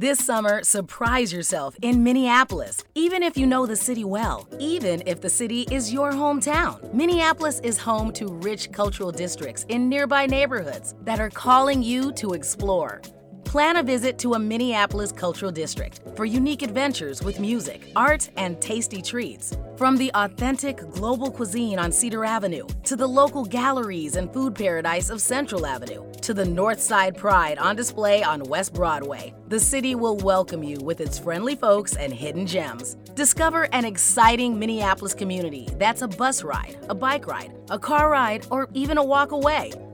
This summer, surprise yourself in Minneapolis, even if you know the city well, even if the city is your hometown. Minneapolis is home to rich cultural districts in nearby neighborhoods that are calling you to explore. Plan a visit to a Minneapolis cultural district for unique adventures with music, art, and tasty treats. From the authentic global cuisine on Cedar Avenue to the local galleries and food paradise of Central Avenue to the North Side Pride on display on West Broadway, the city will welcome you with its friendly folks and hidden gems. Discover an exciting Minneapolis community that's a bus ride, a bike ride, a car ride, or even a walk away.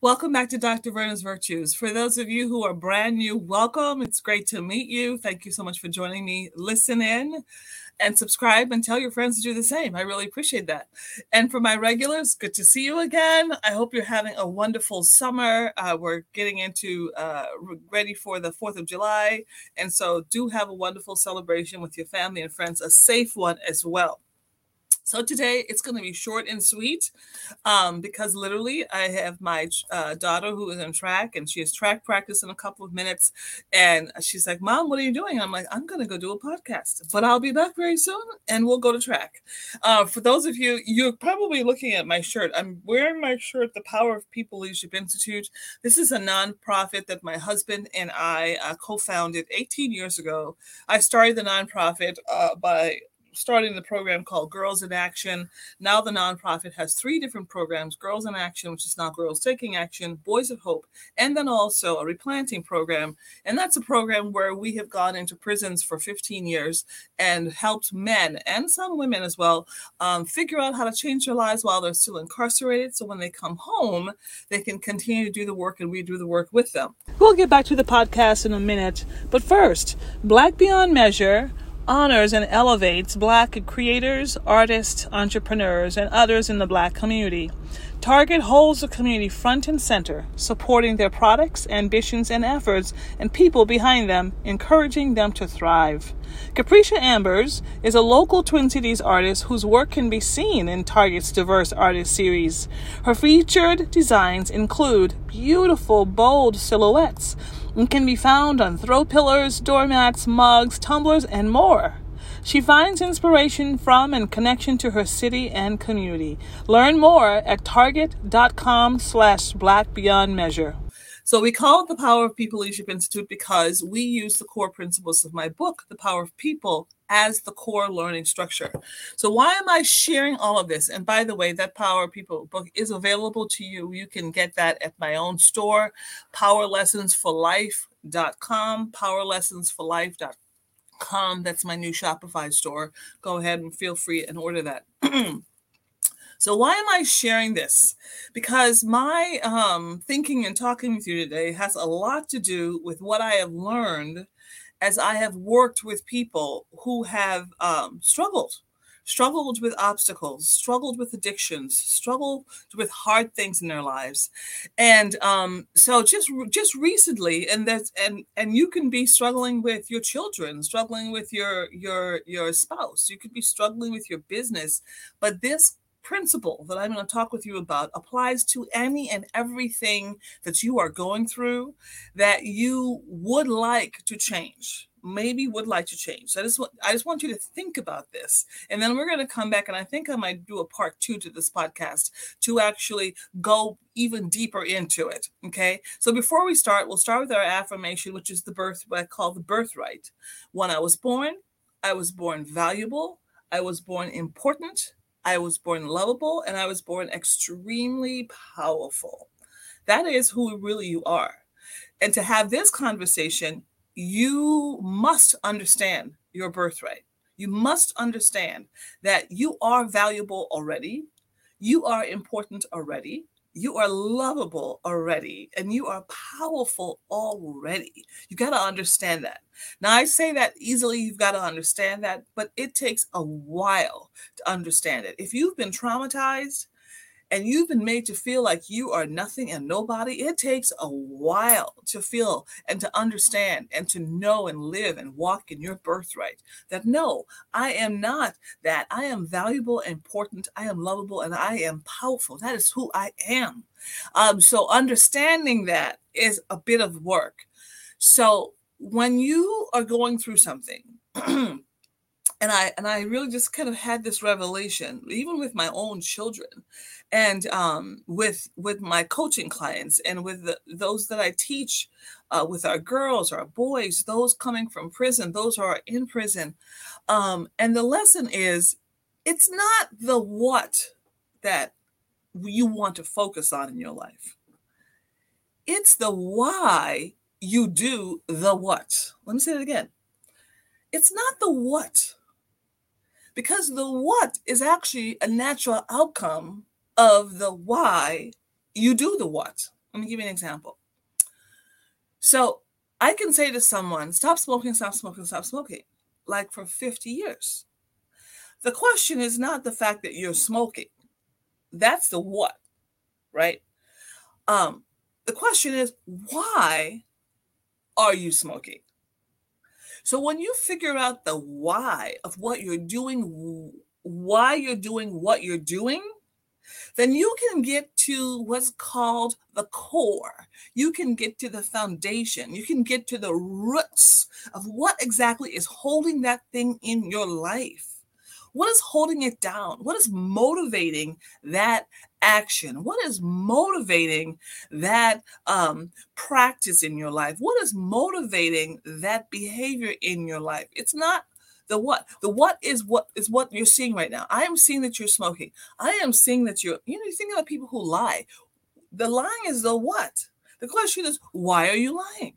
Welcome back to Dr. Verna's Virtues. For those of you who are brand new, welcome. It's great to meet you. Thank you so much for joining me. Listen in and subscribe and tell your friends to do the same. I really appreciate that. And for my regulars, good to see you again. I hope you're having a wonderful summer. Uh, we're getting into uh, ready for the 4th of July. And so do have a wonderful celebration with your family and friends, a safe one as well. So today it's going to be short and sweet um, because literally I have my uh, daughter who is in track and she has track practice in a couple of minutes. And she's like, Mom, what are you doing? I'm like, I'm going to go do a podcast, but I'll be back very soon and we'll go to track. Uh, for those of you, you're probably looking at my shirt. I'm wearing my shirt, The Power of People Leadership Institute. This is a nonprofit that my husband and I uh, co founded 18 years ago. I started the nonprofit uh, by starting the program called Girls in Action. Now the nonprofit has three different programs Girls in Action, which is now Girls Taking Action, Boys of Hope, and then also a replanting program. And that's a program where we have gone into prisons for 15 years and helped men and some women as well um, figure out how to change their lives while they're still incarcerated. So when they come home, they can continue to do the work and we do the work with them. We'll get back to the podcast in a minute. But first, Black Beyond Measure honors and elevates Black creators, artists, entrepreneurs, and others in the Black community. Target holds the community front and center, supporting their products, ambitions, and efforts, and people behind them, encouraging them to thrive. Capricia Ambers is a local Twin Cities artist whose work can be seen in Target's diverse artist series. Her featured designs include beautiful, bold silhouettes and can be found on throw pillars, doormats, mugs, tumblers, and more. She finds inspiration from and connection to her city and community. Learn more at target.com slash black beyond measure. So we call it the Power of People Leadership Institute because we use the core principles of my book, The Power of People, as the core learning structure. So why am I sharing all of this? And by the way, that Power of People book is available to you. You can get that at my own store, powerlessonsforlife.com, powerlessonsforlife.com. That's my new Shopify store. Go ahead and feel free and order that. So why am I sharing this? Because my um, thinking and talking with you today has a lot to do with what I have learned as I have worked with people who have um, struggled struggled with obstacles, struggled with addictions, struggled with hard things in their lives, and um, so just just recently, and that's and and you can be struggling with your children, struggling with your your your spouse, you could be struggling with your business, but this principle that I'm going to talk with you about applies to any and everything that you are going through that you would like to change maybe would like to change. So I just want I just want you to think about this. And then we're going to come back and I think I might do a part 2 to this podcast to actually go even deeper into it, okay? So before we start, we'll start with our affirmation which is the birth what I call the birthright. When I was born, I was born valuable, I was born important, I was born lovable and I was born extremely powerful. That is who really you are. And to have this conversation, you must understand your birthright. You must understand that you are valuable already. You are important already. You are lovable already and you are powerful already. You got to understand that. Now, I say that easily, you've got to understand that, but it takes a while to understand it. If you've been traumatized, and you've been made to feel like you are nothing and nobody, it takes a while to feel and to understand and to know and live and walk in your birthright that no, I am not that. I am valuable, important, I am lovable, and I am powerful. That is who I am. Um, so understanding that is a bit of work. So when you are going through something, and I and I really just kind of had this revelation, even with my own children, and um, with with my coaching clients and with the, those that I teach uh, with our girls, our boys, those coming from prison, those who are in prison. Um, and the lesson is it's not the what that you want to focus on in your life. It's the why you do the what. Let me say it again. It's not the what, because the what is actually a natural outcome of the why you do the what. Let me give you an example. So I can say to someone, stop smoking, stop smoking, stop smoking, like for 50 years. The question is not the fact that you're smoking. That's the what, right? Um, the question is, why are you smoking? So when you figure out the why of what you're doing, why you're doing what you're doing, then you can get to what's called the core. You can get to the foundation. You can get to the roots of what exactly is holding that thing in your life. What is holding it down? What is motivating that action? What is motivating that um, practice in your life? What is motivating that behavior in your life? It's not the what? The what is what is what you're seeing right now. I am seeing that you're smoking. I am seeing that you're, you know, you think about people who lie. The lying is the what? The question is, why are you lying?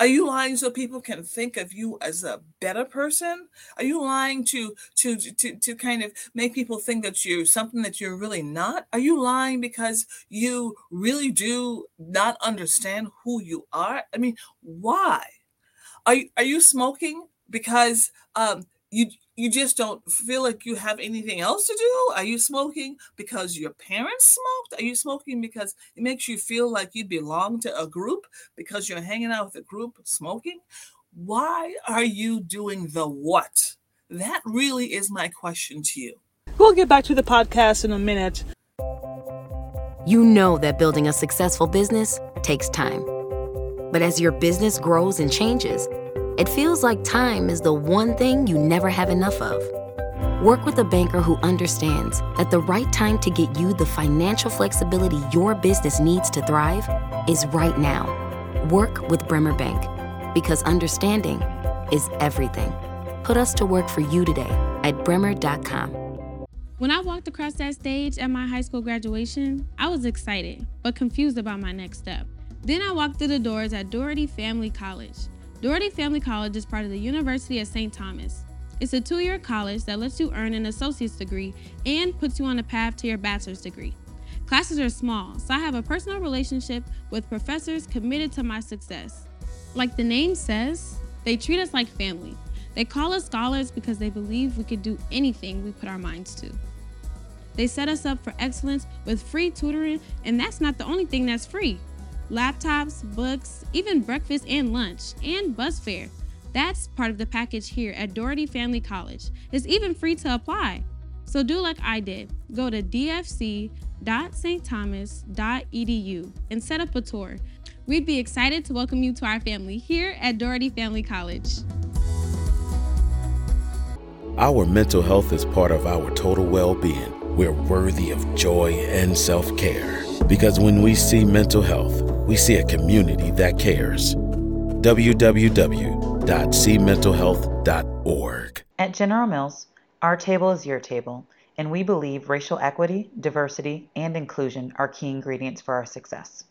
Are you lying so people can think of you as a better person? Are you lying to to to to kind of make people think that you're something that you're really not? Are you lying because you really do not understand who you are? I mean, why? Are you, are you smoking because um, you you just don't feel like you have anything else to do? Are you smoking because your parents smoked? Are you smoking because it makes you feel like you belong to a group because you're hanging out with a group smoking? Why are you doing the what? That really is my question to you. We'll get back to the podcast in a minute. You know that building a successful business takes time. But as your business grows and changes, it feels like time is the one thing you never have enough of. Work with a banker who understands that the right time to get you the financial flexibility your business needs to thrive is right now. Work with Bremer Bank because understanding is everything. Put us to work for you today at bremer.com. When I walked across that stage at my high school graduation, I was excited but confused about my next step. Then I walked through the doors at Dougherty Family College. Dougherty Family College is part of the University of St. Thomas. It's a two year college that lets you earn an associate's degree and puts you on a path to your bachelor's degree. Classes are small, so I have a personal relationship with professors committed to my success. Like the name says, they treat us like family. They call us scholars because they believe we could do anything we put our minds to. They set us up for excellence with free tutoring, and that's not the only thing that's free. Laptops, books, even breakfast and lunch, and bus fare. That's part of the package here at Dougherty Family College. It's even free to apply. So do like I did. Go to dfc.stthomas.edu and set up a tour. We'd be excited to welcome you to our family here at Dougherty Family College. Our mental health is part of our total well being. We're worthy of joy and self care. Because when we see mental health, we see a community that cares. www.cmentalhealth.org. At General Mills, our table is your table, and we believe racial equity, diversity, and inclusion are key ingredients for our success.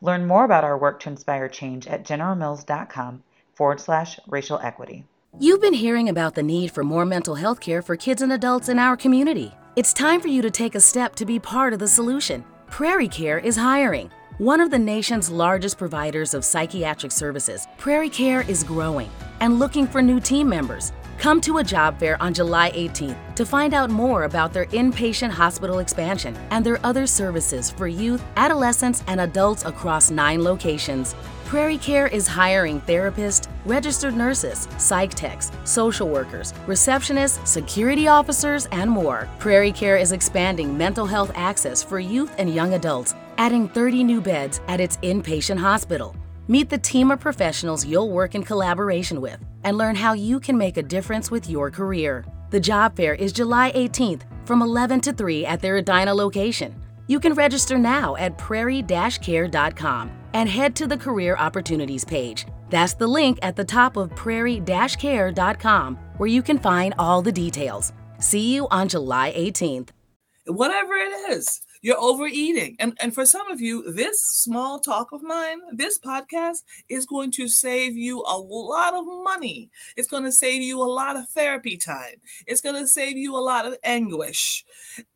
Learn more about our work to inspire change at generalmills.com forward slash racial equity. You've been hearing about the need for more mental health care for kids and adults in our community. It's time for you to take a step to be part of the solution. Prairie Care is hiring. One of the nation's largest providers of psychiatric services, Prairie Care is growing and looking for new team members. Come to a job fair on July 18th to find out more about their inpatient hospital expansion and their other services for youth, adolescents, and adults across nine locations. Prairie Care is hiring therapists, registered nurses, psych techs, social workers, receptionists, security officers, and more. Prairie Care is expanding mental health access for youth and young adults, adding 30 new beds at its inpatient hospital. Meet the team of professionals you'll work in collaboration with and learn how you can make a difference with your career. The job fair is July 18th from 11 to 3 at their Edina location. You can register now at prairie-care.com and head to the Career Opportunities page. That's the link at the top of prairie-care.com where you can find all the details. See you on July 18th. Whatever it is, you're overeating. And, and for some of you, this small talk of mine, this podcast is going to save you a lot of money. It's going to save you a lot of therapy time. It's going to save you a lot of anguish.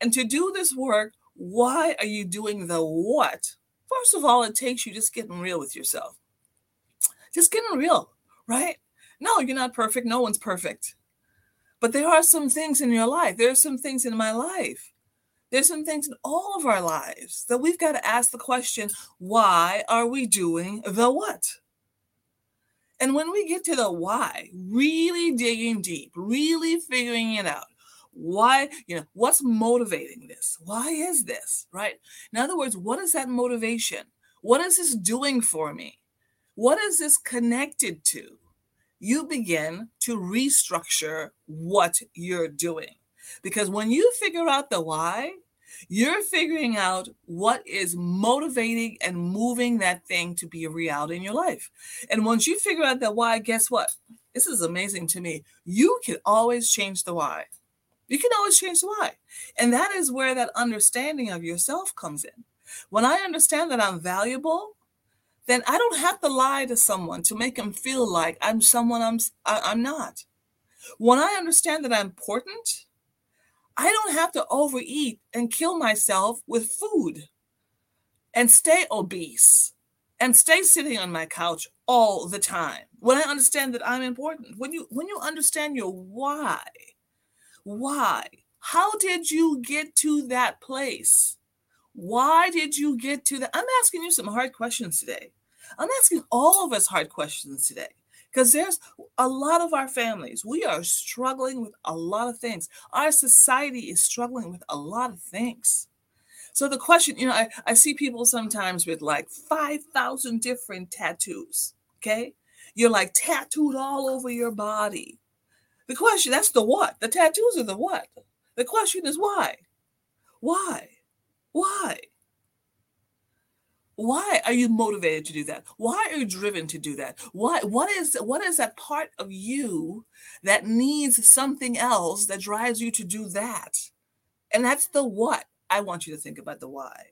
And to do this work, why are you doing the what? First of all, it takes you just getting real with yourself. Just getting real, right? No, you're not perfect. No one's perfect. But there are some things in your life. There are some things in my life. There's some things in all of our lives that we've got to ask the question why are we doing the what? And when we get to the why, really digging deep, really figuring it out, why you know what's motivating this? Why is this right? In other words what is that motivation? What is this doing for me? What is this connected to? You begin to restructure what you're doing. Because when you figure out the why you're figuring out what is motivating and moving that thing to be a reality in your life and once you figure out that why guess what this is amazing to me you can always change the why you can always change the why. And that is where that understanding of yourself comes in. When I understand that I'm valuable, then I don't have to lie to someone to make them feel like I'm someone I'm I'm not. When I understand that I'm important, I don't have to overeat and kill myself with food and stay obese and stay sitting on my couch all the time. When I understand that I'm important, when you when you understand your why, why? How did you get to that place? Why did you get to that? I'm asking you some hard questions today. I'm asking all of us hard questions today because there's a lot of our families. We are struggling with a lot of things. Our society is struggling with a lot of things. So the question, you know, I, I see people sometimes with like 5,000 different tattoos. Okay. You're like tattooed all over your body. The question, that's the what. The tattoos are the what. The question is why? Why? Why? Why are you motivated to do that? Why are you driven to do that? Why what is what is that part of you that needs something else that drives you to do that? And that's the what. I want you to think about the why.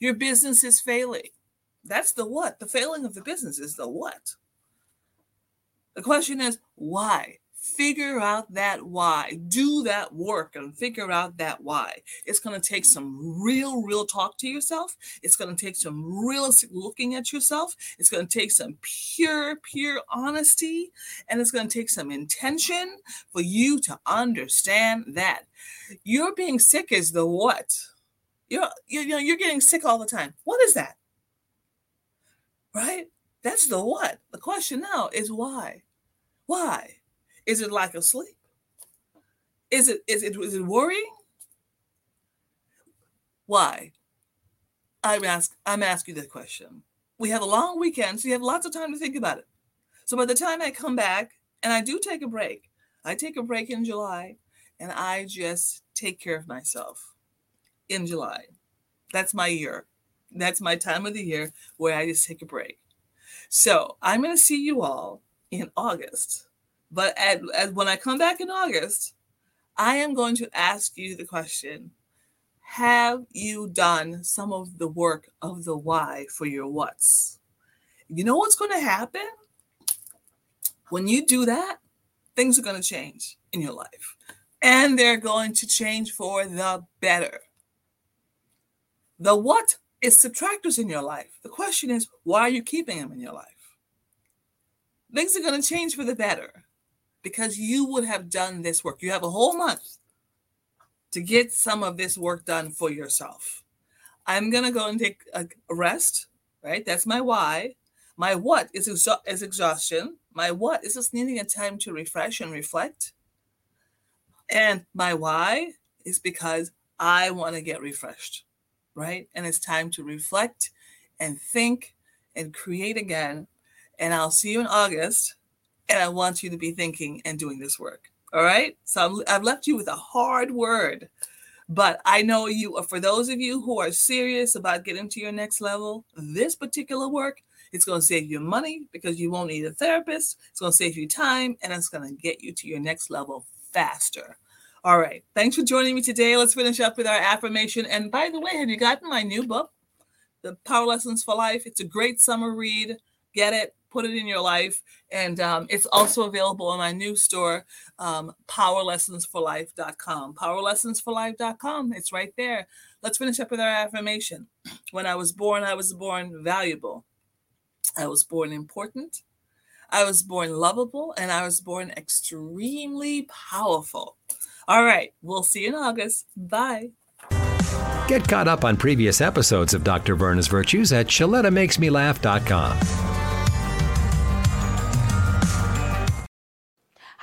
Your business is failing. That's the what. The failing of the business is the what. The question is why? Figure out that why. Do that work and figure out that why. It's going to take some real, real talk to yourself. It's going to take some realistic looking at yourself. It's going to take some pure, pure honesty. And it's going to take some intention for you to understand that you're being sick is the what. You're, you know, you're getting sick all the time. What is that? Right? That's the what. The question now is why? Why? Is it lack of sleep? Is it is it is it worrying? Why? I'm ask I'm asking you that question. We have a long weekend, so you have lots of time to think about it. So by the time I come back, and I do take a break, I take a break in July, and I just take care of myself in July. That's my year. That's my time of the year where I just take a break. So I'm going to see you all in August. But at, at, when I come back in August, I am going to ask you the question Have you done some of the work of the why for your what's? You know what's going to happen? When you do that, things are going to change in your life. And they're going to change for the better. The what is subtractors in your life. The question is, why are you keeping them in your life? Things are going to change for the better because you would have done this work. You have a whole month to get some of this work done for yourself. I'm going to go and take a rest, right? That's my why. My what is, exha- is exhaustion. My what is just needing a time to refresh and reflect. And my why is because I want to get refreshed right? And it's time to reflect and think and create again. And I'll see you in August. And I want you to be thinking and doing this work. All right. So i have left you with a hard word, but I know you, uh, for those of you who are serious about getting to your next level, this particular work, it's going to save you money because you won't need a therapist. It's going to save you time and it's going to get you to your next level faster. All right. Thanks for joining me today. Let's finish up with our affirmation. And by the way, have you gotten my new book, The Power Lessons for Life? It's a great summer read. Get it, put it in your life. And um, it's also available in my new store, um, powerlessonsforlife.com. Powerlessonsforlife.com. It's right there. Let's finish up with our affirmation. When I was born, I was born valuable. I was born important. I was born lovable. And I was born extremely powerful. All right. We'll see you in August. Bye. Get caught up on previous episodes of Dr. Verna's Virtues at ShalettaMakesMeLaugh.com.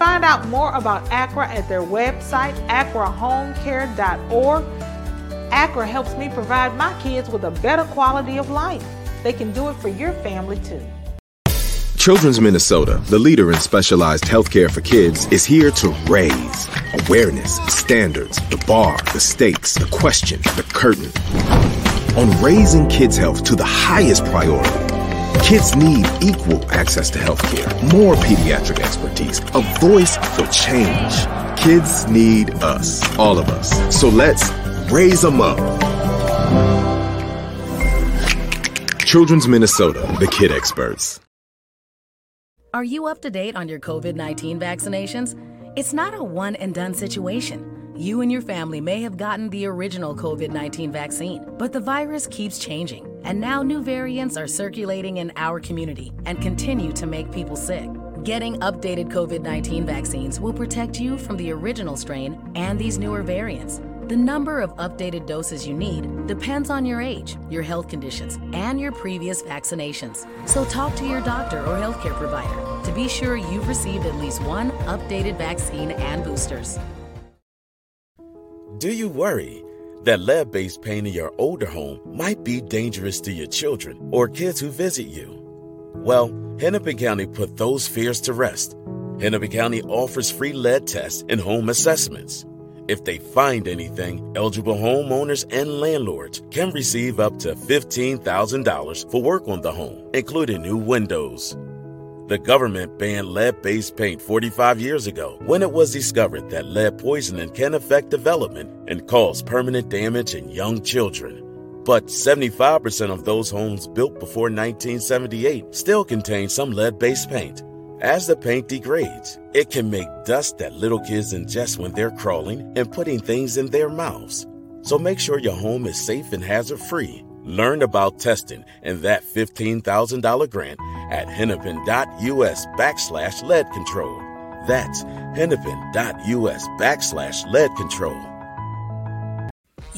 Find out more about ACRA at their website, acrahomecare.org. ACRA helps me provide my kids with a better quality of life. They can do it for your family too. Children's Minnesota, the leader in specialized healthcare for kids, is here to raise awareness, standards, the bar, the stakes, the question, the curtain. On raising kids' health to the highest priority, kids need equal access to healthcare, more pediatric expertise, a voice for change. Kids need us, all of us. So let's raise them up. Children's Minnesota, the kid experts. Are you up to date on your COVID 19 vaccinations? It's not a one and done situation. You and your family may have gotten the original COVID 19 vaccine, but the virus keeps changing, and now new variants are circulating in our community and continue to make people sick. Getting updated COVID 19 vaccines will protect you from the original strain and these newer variants. The number of updated doses you need depends on your age, your health conditions, and your previous vaccinations. So talk to your doctor or healthcare provider to be sure you've received at least one updated vaccine and boosters. Do you worry that lead based paint in your older home might be dangerous to your children or kids who visit you? Well, Hennepin County put those fears to rest. Hennepin County offers free lead tests and home assessments. If they find anything, eligible homeowners and landlords can receive up to $15,000 for work on the home, including new windows. The government banned lead based paint 45 years ago when it was discovered that lead poisoning can affect development and cause permanent damage in young children. But 75% of those homes built before 1978 still contain some lead based paint. As the paint degrades, it can make dust that little kids ingest when they're crawling and putting things in their mouths. So make sure your home is safe and hazard free. Learn about testing and that $15,000 grant at hennepin.us backslash lead control. That's hennepin.us backslash lead control.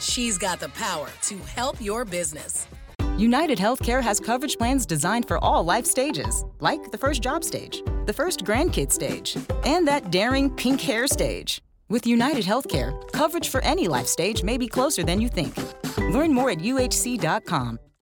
She's got the power to help your business. United Healthcare has coverage plans designed for all life stages, like the first job stage, the first grandkid stage, and that daring pink hair stage. With United Healthcare, coverage for any life stage may be closer than you think. Learn more at uhc.com